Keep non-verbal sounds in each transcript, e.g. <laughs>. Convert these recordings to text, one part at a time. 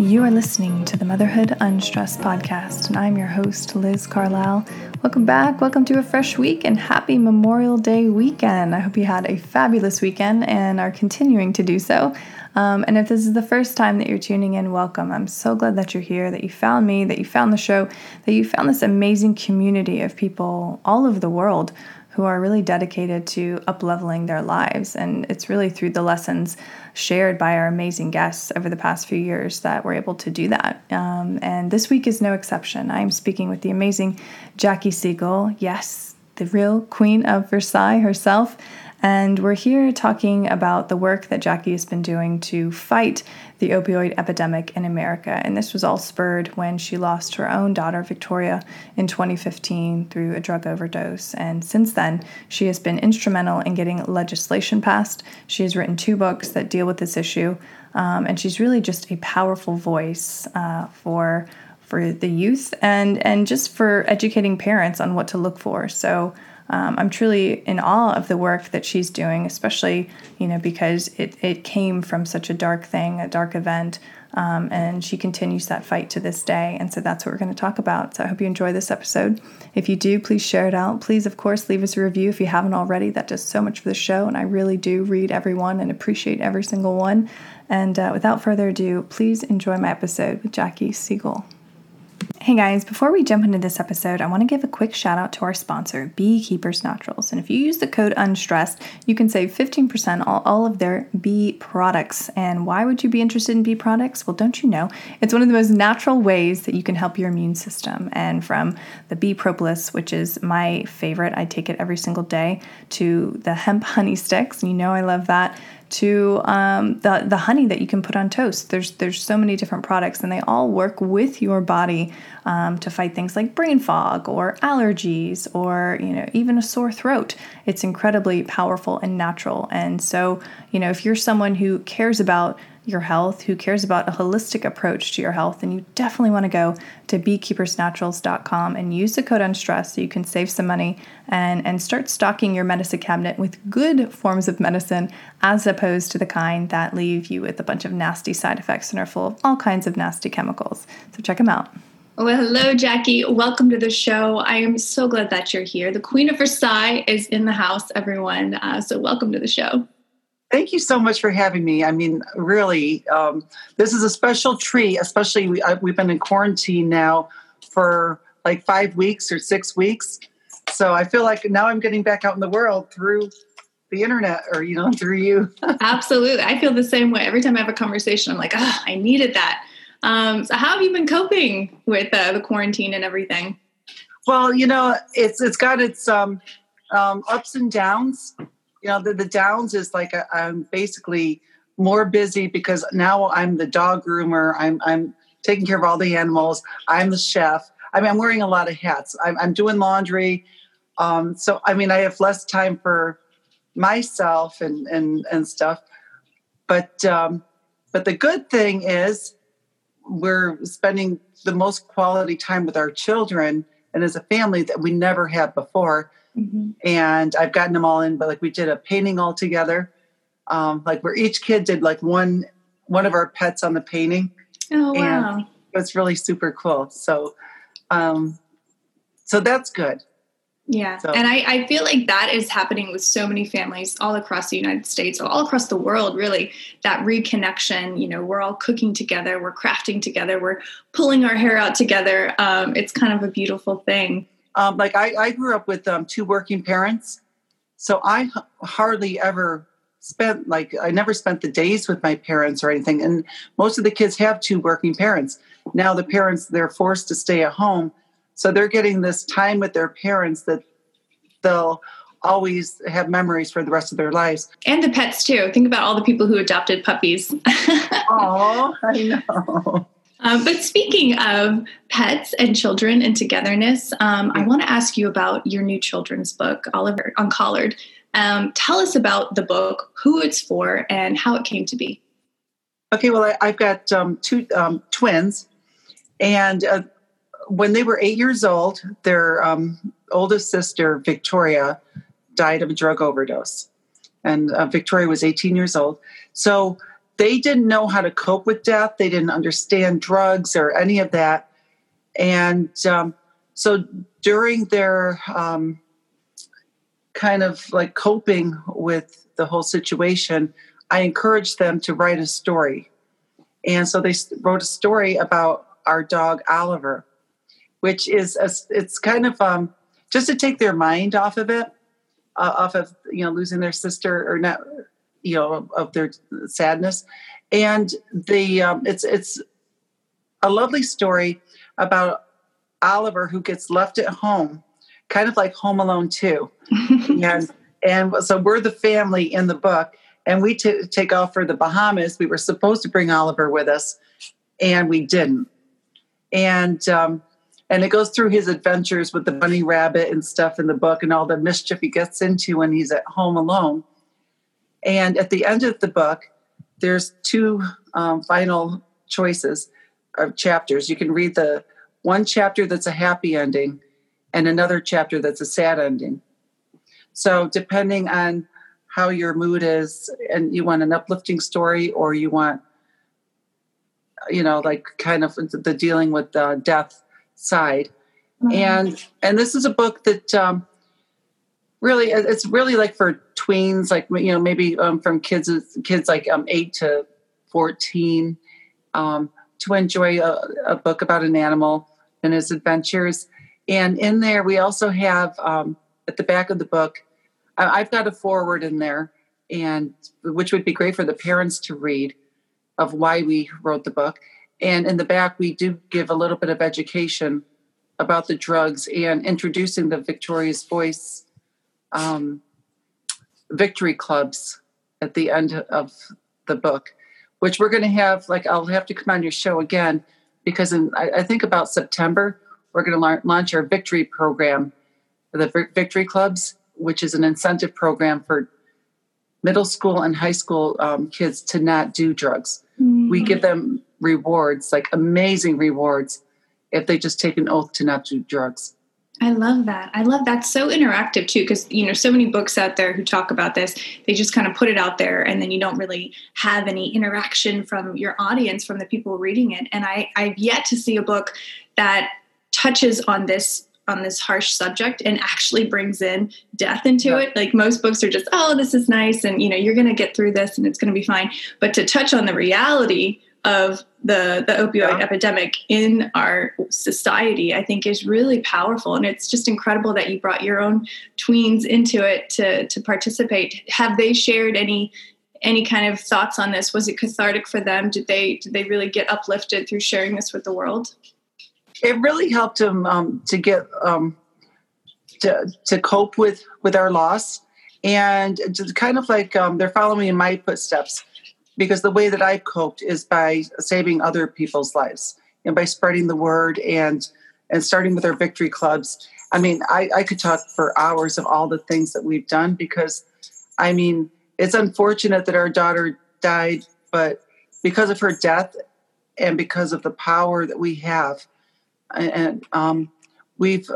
You are listening to the Motherhood Unstressed podcast, and I'm your host, Liz Carlisle. Welcome back. Welcome to a fresh week and happy Memorial Day weekend. I hope you had a fabulous weekend and are continuing to do so. Um, and if this is the first time that you're tuning in, welcome. I'm so glad that you're here, that you found me, that you found the show, that you found this amazing community of people all over the world who are really dedicated to upleveling their lives. And it's really through the lessons shared by our amazing guests over the past few years that we're able to do that. Um, and this week is no exception. I'm speaking with the amazing Jackie Siegel. Yes, the real Queen of Versailles herself. And we're here talking about the work that Jackie has been doing to fight the opioid epidemic in America. And this was all spurred when she lost her own daughter, Victoria, in 2015 through a drug overdose. And since then, she has been instrumental in getting legislation passed. She has written two books that deal with this issue. Um, and she's really just a powerful voice uh, for for the youth and and just for educating parents on what to look for. So um, I'm truly in awe of the work that she's doing, especially you know because it it came from such a dark thing, a dark event, um, and she continues that fight to this day. And so that's what we're going to talk about. So I hope you enjoy this episode. If you do, please share it out. Please, of course, leave us a review if you haven't already. That does so much for the show, and I really do read everyone and appreciate every single one. And uh, without further ado, please enjoy my episode with Jackie Siegel. Hey guys, before we jump into this episode, I want to give a quick shout out to our sponsor, Beekeepers Naturals. And if you use the code UNSTRESSED, you can save 15% on all of their bee products. And why would you be interested in bee products? Well, don't you know? It's one of the most natural ways that you can help your immune system. And from the bee propolis, which is my favorite, I take it every single day, to the hemp honey sticks, and you know I love that to um, the the honey that you can put on toast. There's there's so many different products, and they all work with your body um, to fight things like brain fog or allergies or you know even a sore throat. It's incredibly powerful and natural. And so you know if you're someone who cares about your health, who cares about a holistic approach to your health, then you definitely want to go to beekeepersnaturals.com and use the code UNSTRESS so you can save some money and, and start stocking your medicine cabinet with good forms of medicine as opposed to the kind that leave you with a bunch of nasty side effects and are full of all kinds of nasty chemicals. So check them out. Well, hello, Jackie. Welcome to the show. I am so glad that you're here. The Queen of Versailles is in the house, everyone. Uh, so, welcome to the show. Thank you so much for having me. I mean, really, um, this is a special treat, especially we, uh, we've been in quarantine now for like five weeks or six weeks. So I feel like now I'm getting back out in the world through the internet or, you know, <laughs> through you. <laughs> Absolutely. I feel the same way. Every time I have a conversation, I'm like, oh, I needed that. Um, so how have you been coping with uh, the quarantine and everything? Well, you know, it's it's got its um, um, ups and downs you know the, the downs is like i am basically more busy because now i'm the dog groomer. I'm i'm taking care of all the animals. I'm the chef. I mean i'm wearing a lot of hats. I'm, I'm doing laundry. Um, so i mean i have less time for myself and and and stuff. But um, but the good thing is we're spending the most quality time with our children and as a family that we never had before Mm-hmm. And I've gotten them all in, but like we did a painting all together, um, like where each kid did like one one of our pets on the painting. Oh wow! And it was really super cool. So, um, so that's good. Yeah. So. And I, I feel like that is happening with so many families all across the United States, all across the world, really. That reconnection, you know, we're all cooking together, we're crafting together, we're pulling our hair out together. Um, it's kind of a beautiful thing. Um, like I, I, grew up with um, two working parents, so I h- hardly ever spent like I never spent the days with my parents or anything. And most of the kids have two working parents. Now the parents they're forced to stay at home, so they're getting this time with their parents that they'll always have memories for the rest of their lives. And the pets too. Think about all the people who adopted puppies. <laughs> oh, I know. Um, but speaking of pets and children and togetherness, um, I want to ask you about your new children's book, Oliver Uncollared. Um, tell us about the book, who it's for, and how it came to be. Okay, well, I, have got um, two um, twins, and uh, when they were eight years old, their um, oldest sister, Victoria, died of a drug overdose. And uh, Victoria was 18 years old. So they didn't know how to cope with death. They didn't understand drugs or any of that. And um, so during their um, kind of like coping with the whole situation, I encouraged them to write a story. And so they wrote a story about our dog Oliver, which is a, it's kind of um, just to take their mind off of it, uh, off of you know losing their sister or not, you know, of their sadness. And the um, it's it's a lovely story about Oliver who gets left at home, kind of like Home Alone too, <laughs> and and so we're the family in the book, and we t- take off for the Bahamas. We were supposed to bring Oliver with us, and we didn't. And um, and it goes through his adventures with the bunny rabbit and stuff in the book and all the mischief he gets into when he's at home alone and at the end of the book there's two um, final choices of chapters you can read the one chapter that's a happy ending and another chapter that's a sad ending so depending on how your mood is and you want an uplifting story or you want you know like kind of the dealing with the death side. Mm-hmm. And and this is a book that um, really it's really like for tweens, like you know maybe um, from kids kids like um, eight to fourteen, um, to enjoy a, a, book about an animal and his adventures. And in there, we also have um, at the back of the book, I've got a foreword in there, and which would be great for the parents to read of why we wrote the book. And in the back, we do give a little bit of education about the drugs and introducing the Victoria's Voice um, victory clubs at the end of the book, which we're going to have. Like, I'll have to come on your show again because in I, I think about September, we're going to la- launch our victory program, the victory clubs, which is an incentive program for middle school and high school um, kids to not do drugs. Mm-hmm. We give them rewards, like amazing rewards, if they just take an oath to not do drugs. I love that. I love that. So interactive too, because you know, so many books out there who talk about this, they just kind of put it out there and then you don't really have any interaction from your audience, from the people reading it. And I, I've yet to see a book that touches on this on this harsh subject and actually brings in death into yeah. it. Like most books are just, oh, this is nice, and you know, you're gonna get through this and it's gonna be fine. But to touch on the reality of the the opioid yeah. epidemic in our society i think is really powerful. And it's just incredible that you brought your own tweens into it to to participate. Have they shared any any kind of thoughts on this? Was it cathartic for them? Did they did they really get uplifted through sharing this with the world? It really helped them um, to get um, to, to cope with with our loss. And just kind of like um, they're following in my footsteps because the way that I coped is by saving other people's lives and by spreading the word and and starting with our victory clubs. I mean, I, I could talk for hours of all the things that we've done because I mean, it's unfortunate that our daughter died, but because of her death and because of the power that we have, and um, we've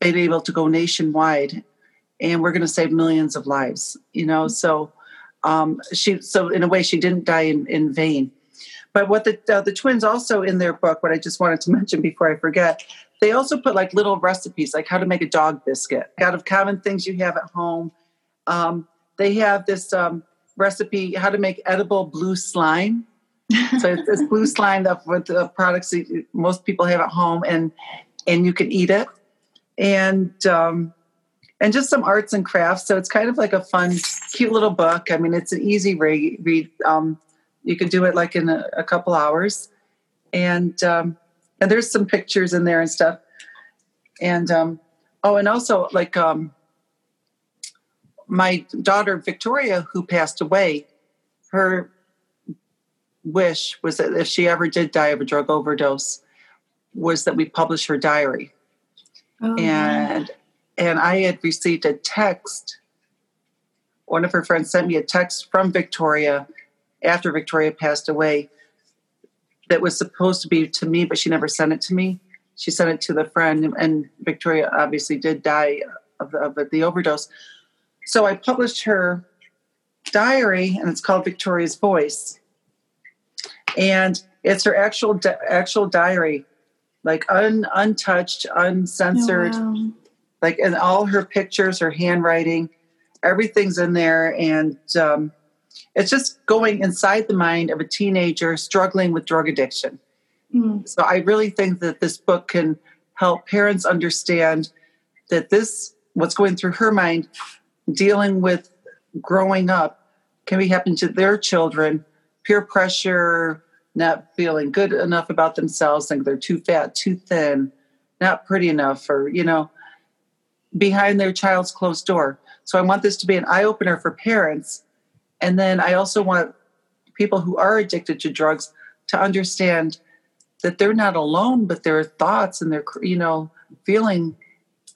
been able to go nationwide and we're going to save millions of lives, you know, so um, she so in a way she didn't die in, in vain. But what the uh, the twins also in their book, what I just wanted to <laughs> mention before I forget, they also put like little recipes, like how to make a dog biscuit out of common things you have at home. Um, they have this um, recipe how to make edible blue slime. so it's this blue <laughs> slime that with the products that most people have at home, and and you can eat it. And um, and just some arts and crafts. So it's kind of like a fun, cute little book. I mean, it's an easy read. read. Um, you can do it like in a, a couple hours, and um, and there's some pictures in there and stuff. And um, oh, and also like um, my daughter Victoria, who passed away, her wish was that if she ever did die of a drug overdose, was that we publish her diary. Oh, and and I had received a text. One of her friends sent me a text from Victoria after Victoria passed away that was supposed to be to me, but she never sent it to me. She sent it to the friend, and Victoria obviously did die of, of the overdose. So I published her diary, and it's called Victoria's Voice, and it's her actual di- actual diary, like un, untouched, uncensored, oh, wow. Like and all her pictures, her handwriting, everything's in there, and um, it's just going inside the mind of a teenager struggling with drug addiction. Mm. So I really think that this book can help parents understand that this, what's going through her mind, dealing with growing up, can be happening to their children. Peer pressure, not feeling good enough about themselves, think they're too fat, too thin, not pretty enough, or, you know, behind their child's closed door. So I want this to be an eye opener for parents and then I also want people who are addicted to drugs to understand that they're not alone, but their thoughts and their, you know, feeling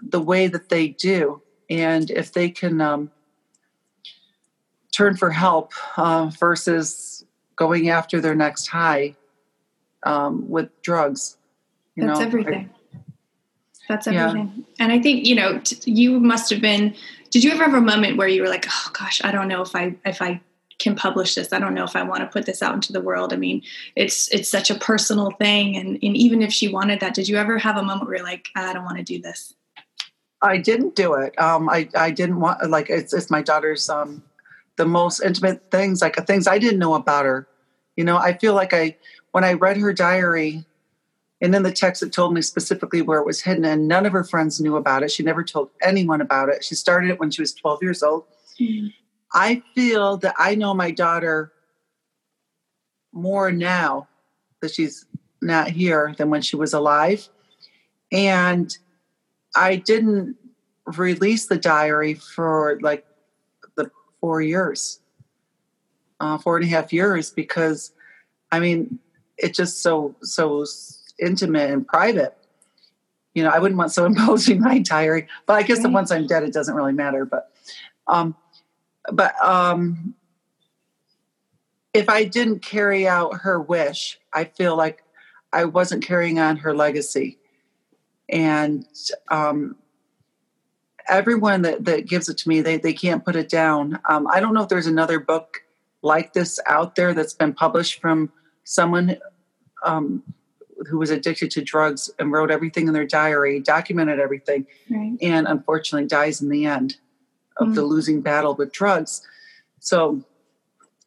the way that they do. And if they can um, turn for help uh, versus going after their next high um, with drugs. You That's know, everything. I, That's everything. Yeah. And I think, you know, t- you must have been did you ever have a moment where you were like oh gosh i don't know if i if i can publish this. I don't know if i want to put this out into the world. I mean it's it's such a personal thing and, and even if she wanted that did you ever have a moment where you're like i don't want to do this i didn't do it. Um i i didn't want like it's it's my daughter's um the most intimate things like things i didn't know about her. You know i feel like i when i read her diary and in the text, it told me specifically where it was hidden, and none of her friends knew about it. She never told anyone about it. She started it when she was 12 years old. Mm-hmm. I feel that I know my daughter more now that she's not here than when she was alive. And I didn't release the diary for like the four years, uh, four and a half years, because I mean, it's just so, so intimate and private. You know, I wouldn't want someone <laughs> posting my diary, but I guess right. that once I'm dead, it doesn't really matter. But, um, but um, if I didn't carry out her wish, I feel like I wasn't carrying on her legacy. And um, everyone that, that gives it to me, they, they can't put it down. Um, I don't know if there's another book like this out there that's been published from someone um, who was addicted to drugs and wrote everything in their diary, documented everything, right. and unfortunately dies in the end of mm-hmm. the losing battle with drugs. So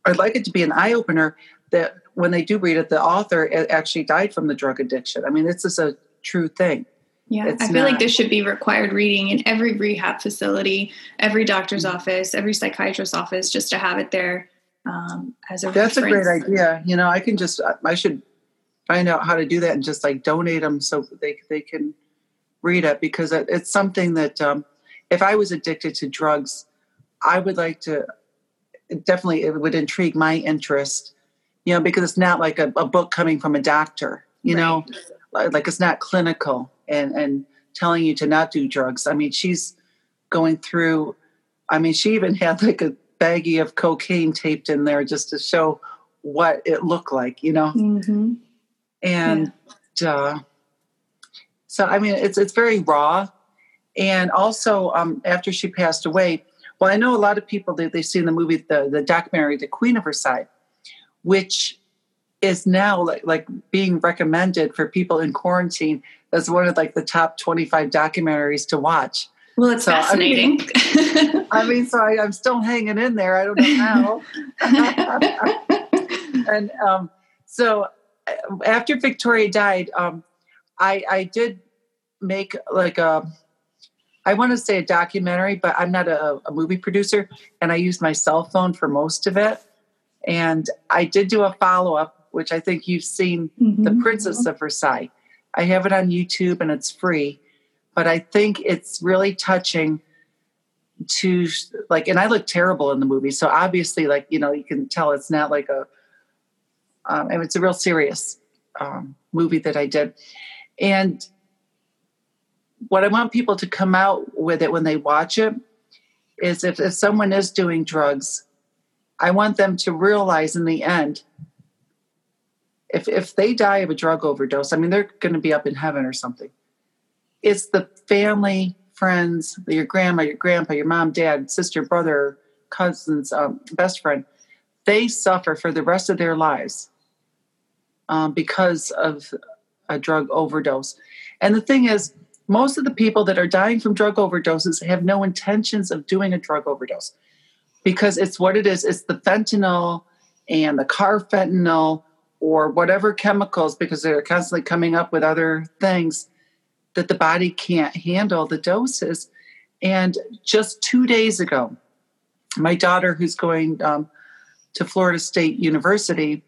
I'd like it to be an eye opener that when they do read it, the author actually died from the drug addiction. I mean, this is a true thing. Yeah, it's I feel not, like this should be required reading in every rehab facility, every doctor's mm-hmm. office, every psychiatrist's office, just to have it there um, as a. That's reference. a great idea. You know, I can just I should find out how to do that and just like donate them so they they can read it because it's something that um, if I was addicted to drugs, I would like to definitely it would intrigue my interest, you know, because it's not like a, a book coming from a doctor, you right. know, like it's not clinical and and telling you to not do drugs. I mean, she's going through. I mean, she even <laughs> had like a baggie of cocaine taped in there just to show what it looked like, you know. Mm-hmm and yeah. uh, so I mean it's it's very raw. And also, um, after she passed away, well, I know a lot of people they, they've seen the movie, the the documentary, "The Queen of Versailles," which is now like like being recommended for people in quarantine as one of like the top twenty five documentaries to watch. Well, it's so, fascinating. I mean, <laughs> I mean so I, am still hanging in there. I don't know how. <laughs> <laughs> and um, so after Victoria died, um, I, I did make like a, I want to say a documentary, but I'm not a, a movie producer, and I used my cell phone for most of it. And I did do a follow up, which I think you've seen, mm-hmm. The Princess of Versailles. I have it on YouTube and it's free, but I think it's really touching to like and i look terrible in the movie so obviously like you know you can tell it's not like a um, and it's a real serious um, movie that i did. And what i want people to come out with it when they watch it is if, if someone is doing drugs i want them to realize in the end if if they die of a drug overdose i mean they're going to be up in heaven or something. It's the family friends, your grandma, your grandpa, your mom, dad, sister, brother, cousins, um, best friend, they suffer for the rest of their lives um, because of a drug overdose. And the thing is, most of the people that are dying from drug overdoses have no intentions of doing a drug overdose because it's what it is it's the fentanyl and the carfentanil or whatever chemicals because they're constantly coming up with other things that the body can't handle the doses. And just two days ago, my daughter, who's going um, to Florida State University,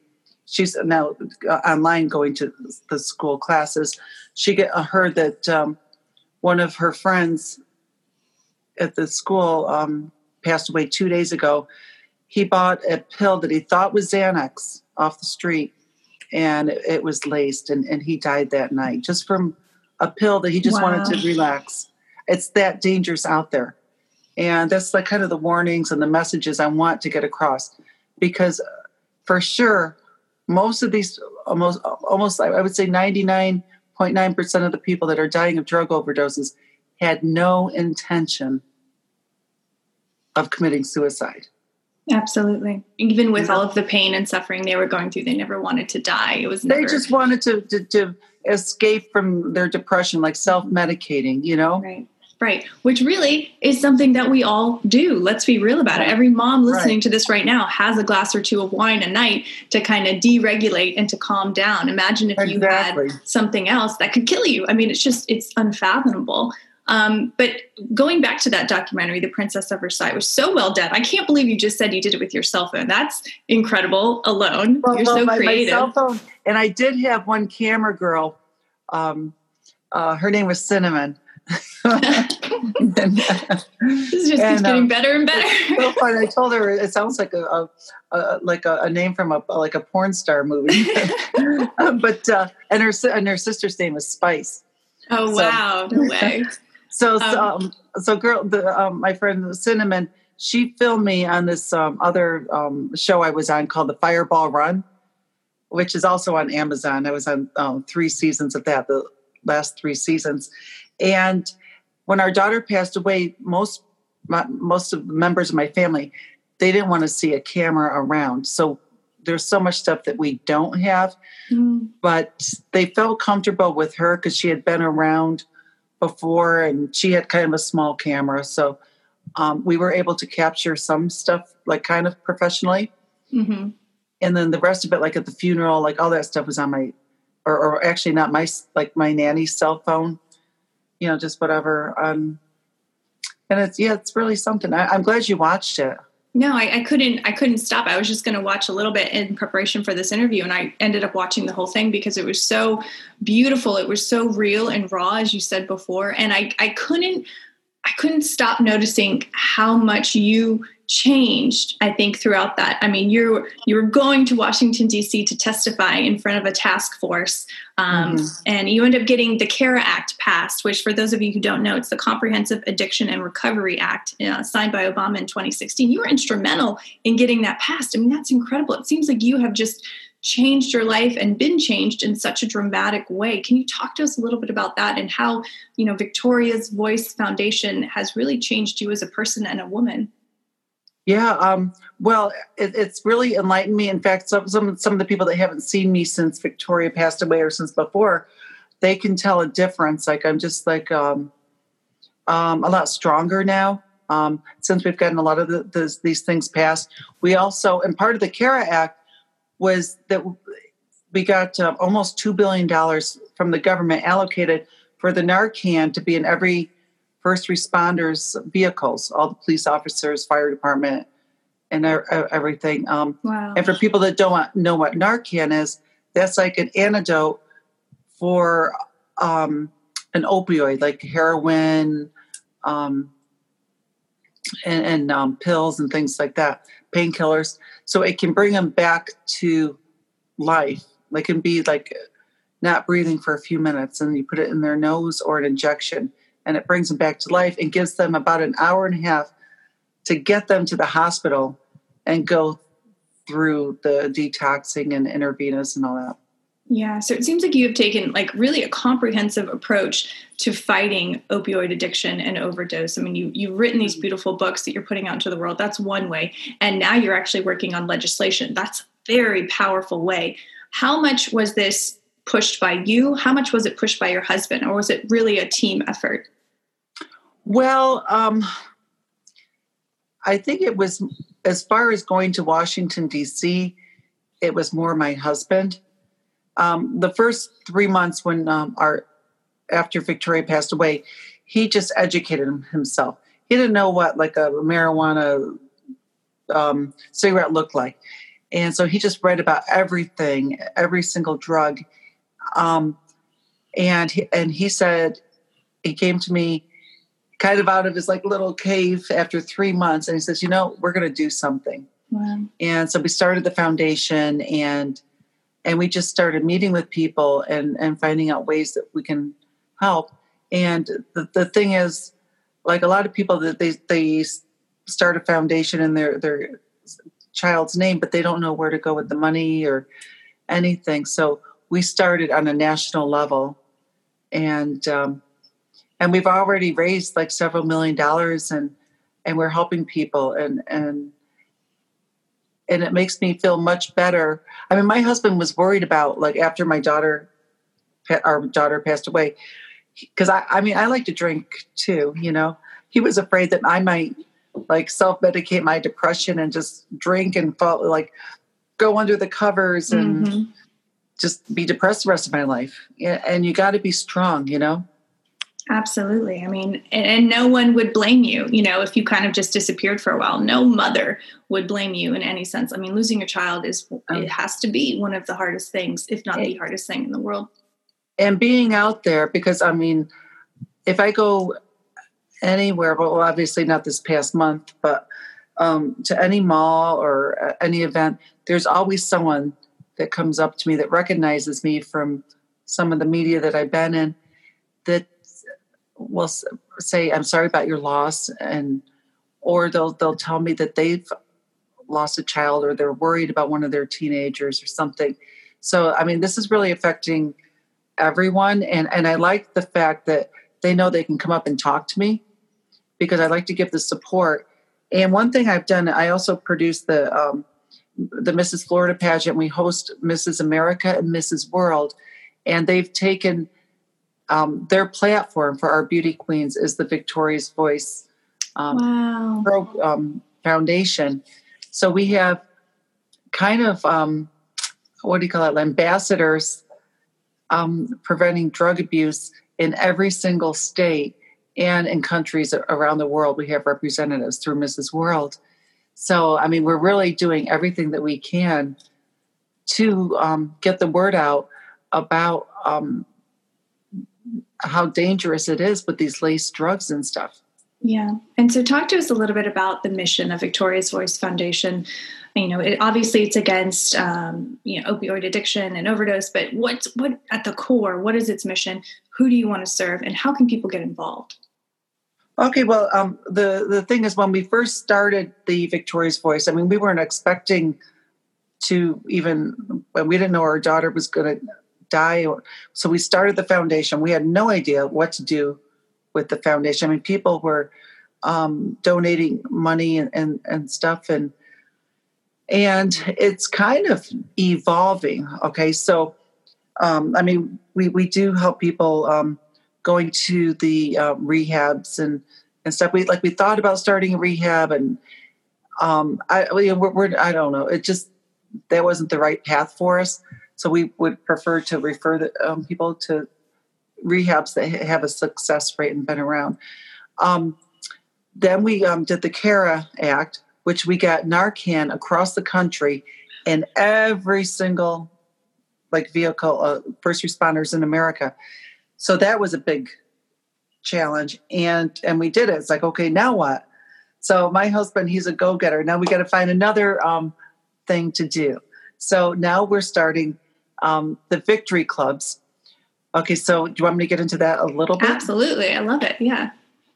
she's now uh, online going to the school classes. She get, uh, heard that um, one of her friends at the school um, passed away two days ago. He bought a pill that he thought was Xanax off the street, and it was laced, and, and he died that night just from a pill that he just wow. wanted to relax. It's that dangerous out there. And that's like kind of the warnings and the messages I want to get across because for sure, most of these, almost, almost I would say 99.9% of the people that are dying of drug overdoses had no intention of committing suicide. Absolutely. Even with yeah. all of the pain and suffering they were going through, they never wanted to die. It was never... they just wanted to, to, to escape from their depression, like self medicating, you know? Right. Right. Which really is something that we all do. Let's be real about it. Every mom listening right. to this right now has a glass or two of wine a night to kind of deregulate and to calm down. Imagine if exactly. you had something else that could kill you. I mean, it's just, it's unfathomable. Um, but going back to that documentary, The Princess of Versailles, was so well done. I can't believe you just said you did it with your cell phone. That's incredible alone. Well, You're well, so my, creative. My cell phone, and I did have one camera girl. Um, uh, her name was Cinnamon. And, uh, this just keeps getting um, better and better. so fun. I told her it sounds like a, a, a like a, a, name from a like a porn star movie. <laughs> but uh, and her and her sister's name was Spice. Oh so, wow! No <laughs> way. So, um, so, um, so girl, the, um, my friend Cinnamon, she filmed me on this um, other um, show I was on called The Fireball Run, which is also on Amazon. I was on um, three seasons of that, the last three seasons. And when our daughter passed away, most my, most of the members of my family, they didn't want to see a camera around. So there's so much stuff that we don't have, mm. but they felt comfortable with her because she had been around before, and she had kind of a small camera, so um, we were able to capture some stuff like kind of professionally. Mm-hmm. And then the rest of it, like at the funeral, like all that stuff was on my, or, or actually not my like my nanny's cell phone, you know, just whatever. Um, and it's yeah, it's really something. I, I'm glad you watched it. No, I, I, couldn't. I couldn't stop. I was just going to watch a little bit in preparation for this interview, and I ended up watching the whole thing because it was so beautiful. It was so real and raw, as you said before, and I, I couldn't. I couldn't stop noticing how much you changed i think throughout that. I mean you you were going to washington d.c to testify in front of a task force um, mm-hmm. and you end up getting the cara act passed which for those of you who don't know it's the comprehensive addiction and recovery act uh, signed by obama in 2016 you were instrumental in getting that passed. I mean that's incredible. It seems like you have just changed your life and been changed in such a dramatic way. Can you talk to us a little bit about that and how, you know, Victoria's Voice Foundation has really changed you as a person and a woman? Yeah, um, well, it, it's really enlightened me. In fact, some, some some of the people that haven't seen me since Victoria passed away or since before, they can tell a difference. Like I'm just like um, um, a lot stronger now um, since we've gotten a lot of the, the, these things passed. We also, and part of the CARA Act was that we got uh, almost two billion dollars from the government allocated for the Narcan to be in every first responders vehicles, all the police officers, fire department, and everything. Um, wow. And for people that don't know what Narcan is, that's like an antidote for um, an opioid, like heroin, um, and, and um, pills and things like that, painkillers. So it can bring them back to life. They can be like not breathing for a few minutes, and you put it in their nose or an injection, and it brings them back to life and gives them about an hour and a half to get them to the hospital and go through the detoxing and intravenous and all that. Yeah, so it seems like you have taken like really a comprehensive approach to fighting opioid addiction and overdose. I mean, you you've written these beautiful books that you're putting out into the world. That's one way, and now you're actually working on legislation. That's a very powerful way. How much was this pushed by you? How much was it pushed by your husband, or was it really a team effort? Well, um, I think it was as far as going to Washington D.C. It was more my husband um, the first three months when um, our after Victoria passed away, he just educated himself. He didn't know what like a marijuana um, cigarette looked like, and so he just read about everything, every single drug. Um, and he, and he said he came to me kind of out of his like little cave after three months, and he says, "You know, we're going to do something." Wow. And so we started the foundation and and we just started meeting with people and and finding out ways that we can help. And the, the thing is like a lot of people that they they start a foundation in their their child's name but they don't know where to go with the money or anything. So we started on a national level. And um, and we've already raised like several million dollars and and we're helping people and and and it makes me feel much better. I mean, my husband was worried about like after my daughter, our daughter passed away, because I, I mean, I like to drink too. You know, he was afraid that I might like self medicate my depression and just drink and fall like go under the covers and mm-hmm. just be depressed the rest of my life. And you got to be strong, you know. Absolutely. I mean, and, and, no one would blame you, you know, if you kind of just disappeared for a while. No mother would blame you in any sense. I mean, losing your child is, it has to be one of the hardest things, if not the hardest thing in the world. And being out there, because I mean, if I go anywhere, well, obviously not this past month, but um, to any mall or uh, any event, there's always someone that comes up to me that recognizes me from some of the media that I've been in that will say, "I'm sorry about your loss," and or they'll they'll tell me that they've lost a child or they're worried about one of their teenagers or something. So, I mean, this is really affecting everyone, and and I like the fact that they know they can come up and talk to me because I like to give the support. And one thing I've done, I also produce the um, the Mrs. Florida pageant. We host Mrs. America and Mrs. World, and they've taken um, their platform for our beauty queens is the Victoria's Voice um, wow. Pro, um, Foundation. So we have kind of um, what do you call it, ambassadors um, preventing drug abuse in every single state and in countries around the world. We have representatives through Mrs. World. So, I mean, we're really doing everything that we can to um, get the word out about um, how dangerous it is with these lace drugs and stuff. Yeah. And so talk to us a little bit about the mission of Victoria's Voice Foundation. You know, it, obviously it's against, um, you know, opioid addiction and overdose, but what's what at the core, what is its mission? Who do you want to serve and how can people get involved? Okay, well, um, the, the thing is when we first started the Victoria's Voice, I mean, we weren't expecting to even, we didn't know our daughter was going to die. Or, so we started the foundation. We had no idea what to do with the foundation. I mean, people were um, donating money and, and, and stuff, and and it's kind of evolving. Okay, so um, I mean, we we do help people um, going to the uh, rehabs and and stuff. We like we thought about starting a rehab, and um, I we're, we're I don't know. It just that wasn't the right path for us. So we would prefer to refer the, um, people to rehabs that have a success rate and been around. Um, then we um, did the CARA Act, which we got Narcan across the country in every single like vehicle, uh, first responders in America. So that was a big challenge, and and we did it. It's like okay, now what? So my husband, he's a go-getter. Now we got to find another um, thing to do. So now we're starting um, the victory clubs. Okay, so do you want me to get into that a little bit? Absolutely, I love it. Yeah.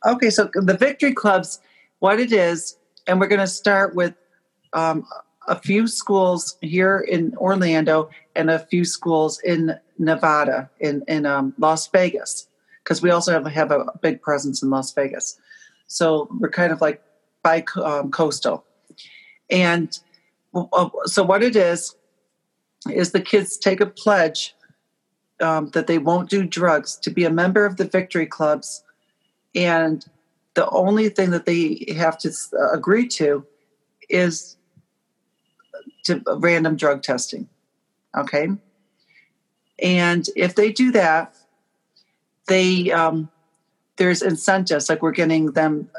Okay, so the victory clubs, what it is, and we're going to start with um, a few schools here in Orlando and a few schools in Nevada, in in um, Las Vegas, because we also have have a big presence in Las Vegas. So we're kind of like by um, coastal, and uh, so what it is is the kids take a pledge um, that they won't do drugs to be a member of the victory clubs. And the only thing that they have to uh, agree to is to random drug testing okay? And if they do that they um, there's incentives like we're getting them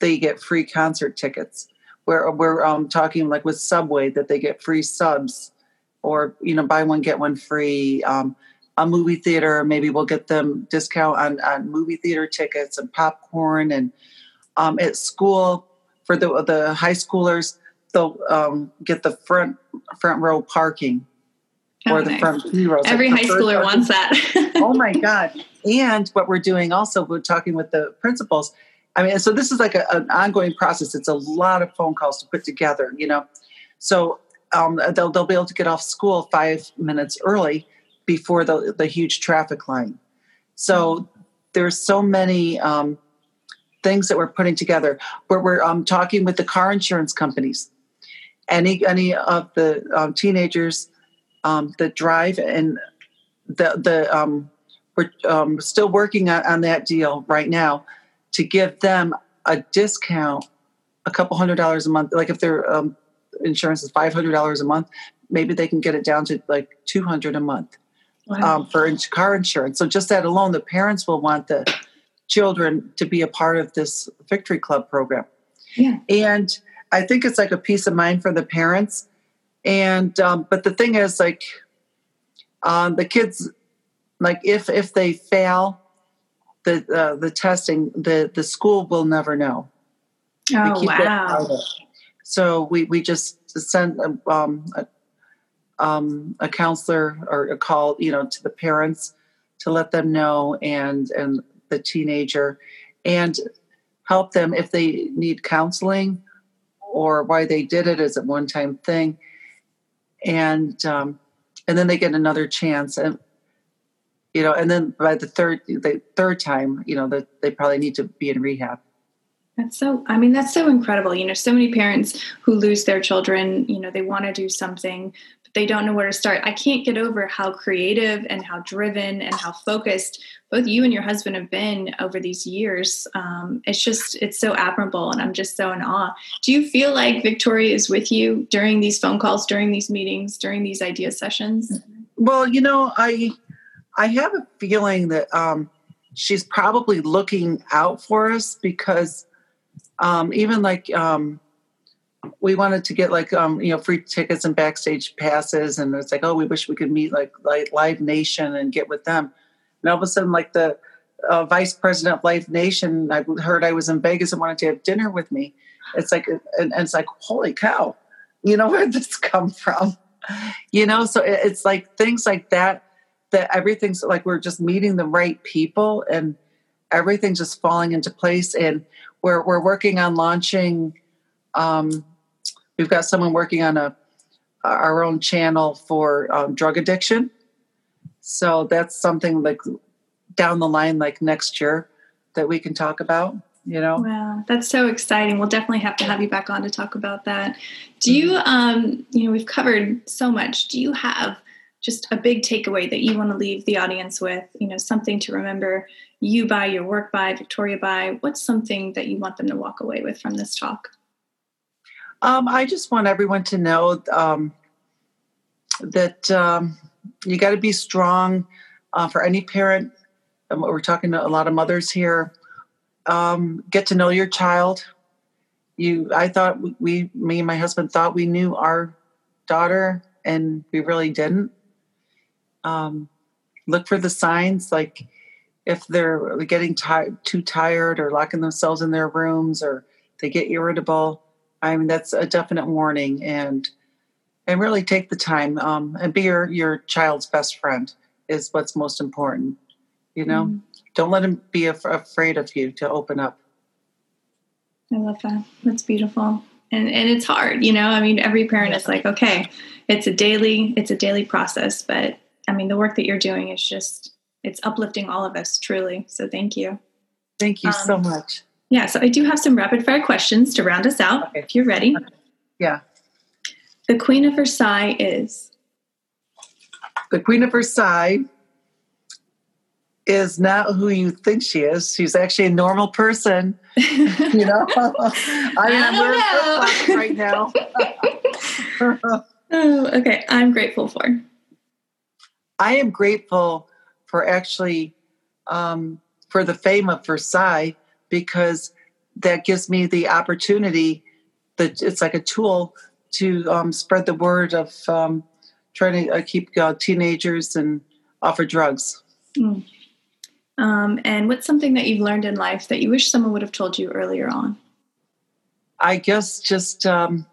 they get free concert tickets. Where we're um, talking like with subway that they get free subs or you know buy one get one free um, a movie theater. Maybe we'll get them discount on, on movie theater tickets and popcorn. And um, at school for the the high schoolers they'll um, get the front front row parking oh, or the nice. front two rows every high schooler parking. wants that. <laughs> Oh my god. And what we're doing also we're talking with the principals. I mean so this is like a, an ongoing process. It's a lot of phone calls to put together you know? So um, they'll, they'll be able to get off school five minutes early before the, the huge traffic line. So there's so many um, things that we're putting together. Where we're um, talking with the car insurance companies. Any any of the um, teenagers um, that drive and the the um, we're um, still working on, on that deal right now to give them a discount, a couple hundred dollars a month. Like if their insurance is five hundred dollars a month, maybe they can get it down to like two hundred a month wow. um, for car insurance. So just that alone, the parents will want the children to be a part of this Victory Club program. Yeah. And I think it's like a peace of mind for the parents. And um, but the thing is, like, um, the kids, like if if they fail the uh, the testing, the the school will never know. Oh wow! So we we just send um, a, um, a counselor or a call, you know, to the parents to let them know and and the teenager and help them if they need counseling or why they did it as a one time thing. And um, and then they get another chance and you know and then by the third the third time you know that they probably need to be in rehab that's so, I mean, that's so incredible. You know, so many parents who lose their children, you know, they want to do something, but they don't know where to start. I can't get over how creative and how driven and how focused both you and your husband have been over these years. Um, it's just, it's so admirable. And I'm just so in awe. Do you feel like Victoria is with you during these phone calls, during these meetings, during these idea sessions? Well, you know, I, I have a feeling that um, she's probably looking out for us because um, even like um, we wanted to get like um, you know free tickets and backstage passes, and it's like oh we wish we could meet like like Live Nation and get with them, and all of a sudden like the uh, vice president of Live Nation, I heard I was in Vegas and wanted to have dinner with me. It's like and, and it's like holy cow, you know <laughs> where this come from, you know? So it's like things like that that everything's like we're just meeting the right people and everything's just falling into place and we're we're working on launching. Um, we've got someone working on a our own channel for um, drug addiction. So that's something like down the line, like next year, that we can talk about. You know. Wow, that's so exciting. We'll definitely have to have you back on to talk about that. Do you, mm-hmm. um, you know, we've covered so much. Do you have just a big takeaway that you want to leave the audience with? You know, something to remember you by, your work by, Victoria by? What's something that you want them to walk away with from this talk? Um, I just want everyone to know um, that um, you got to be strong uh, for any parent. We're talking to a lot of mothers here. Um, get to know your child. You, I thought we, me and my husband thought we knew our daughter, and we really didn't. Um, look for the signs, like if they're getting too tired or locking themselves in their rooms or they get irritable. I mean, that's a definite warning, and and really take the time um, and be your your child's best friend is what's most important. You know, mm. don't let them be af- afraid of you to open up. I love that. That's beautiful. And and it's hard, you know. I mean, every parent is like, okay, it's a daily it's a daily process, but I mean, the work that you're doing is just it's uplifting all of us truly. So thank you. Thank you um, so much. Yeah, so I do have some rapid fire questions to round us out okay. if you're ready. Okay. Yeah. The Queen of Versailles is The Queen of Versailles is not who you think she is. She's actually a normal person. you know, <laughs> <laughs> I I'm wearing right now. <laughs> oh, okay. I'm grateful for. I am grateful for actually um, for the fame of Versailles because that gives me the opportunity that it's like a tool to um, spread the word of um, trying to uh, keep uh, teenagers and offer drugs. Mm. Um, and what's something that you've learned in life that you wish someone would have told you earlier on? I guess just um,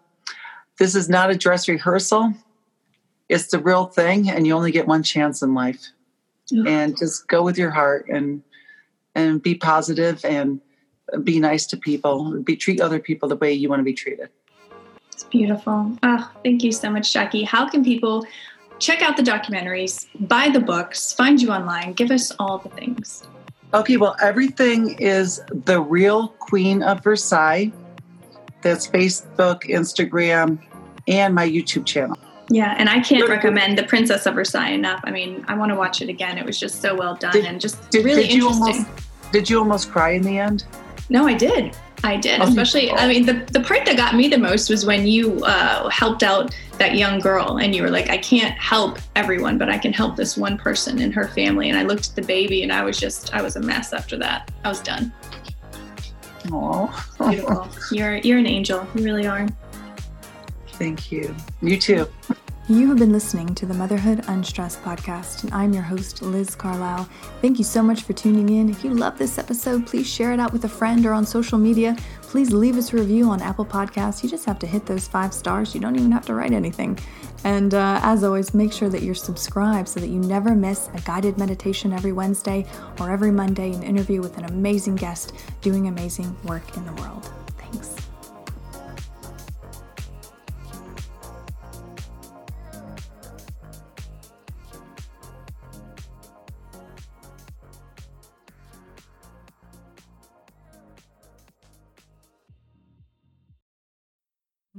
this is not a dress rehearsal. It's the real thing, and you only get one chance in life. And just go with your heart and and be positive and be nice to people. Be treat other people the way you want to be treated. It's beautiful. Oh, thank you so much, Jackie. How can people check out the documentaries, buy the books, find you online, give us all the things. Okay, well, everything is The Real Queen of Versailles. That's Facebook, Instagram, and my YouTube channel. Yeah, and I can't recommend The Princess of Versailles enough. I mean, I want to watch it again. It was just so well done did, and just did, really did interesting. Almost, did you almost cry in the end? No, I did. I did, oh, especially. I mean, the, the part that got me the most was when you uh, helped out that young girl, and you were like, "I can't help everyone, but I can help this one person and her family." And I looked at the baby, and I was just, I was a mess after that. I was done. Oh, beautiful! <laughs> You're you're an angel. You really are. Thank you. You too. You have been listening to the Motherhood Unstressed podcast, and I'm your host, Liz Carlisle. Thank you so much for tuning in. If you love this episode, please share it out with a friend or on social media. Please leave us a review on Apple Podcasts. You just have to hit those five stars. You don't even have to write anything. And uh, as always, make sure that you're subscribed so that you never miss a guided meditation every Wednesday or every Monday, an interview with an amazing guest doing amazing work in the world. Thanks.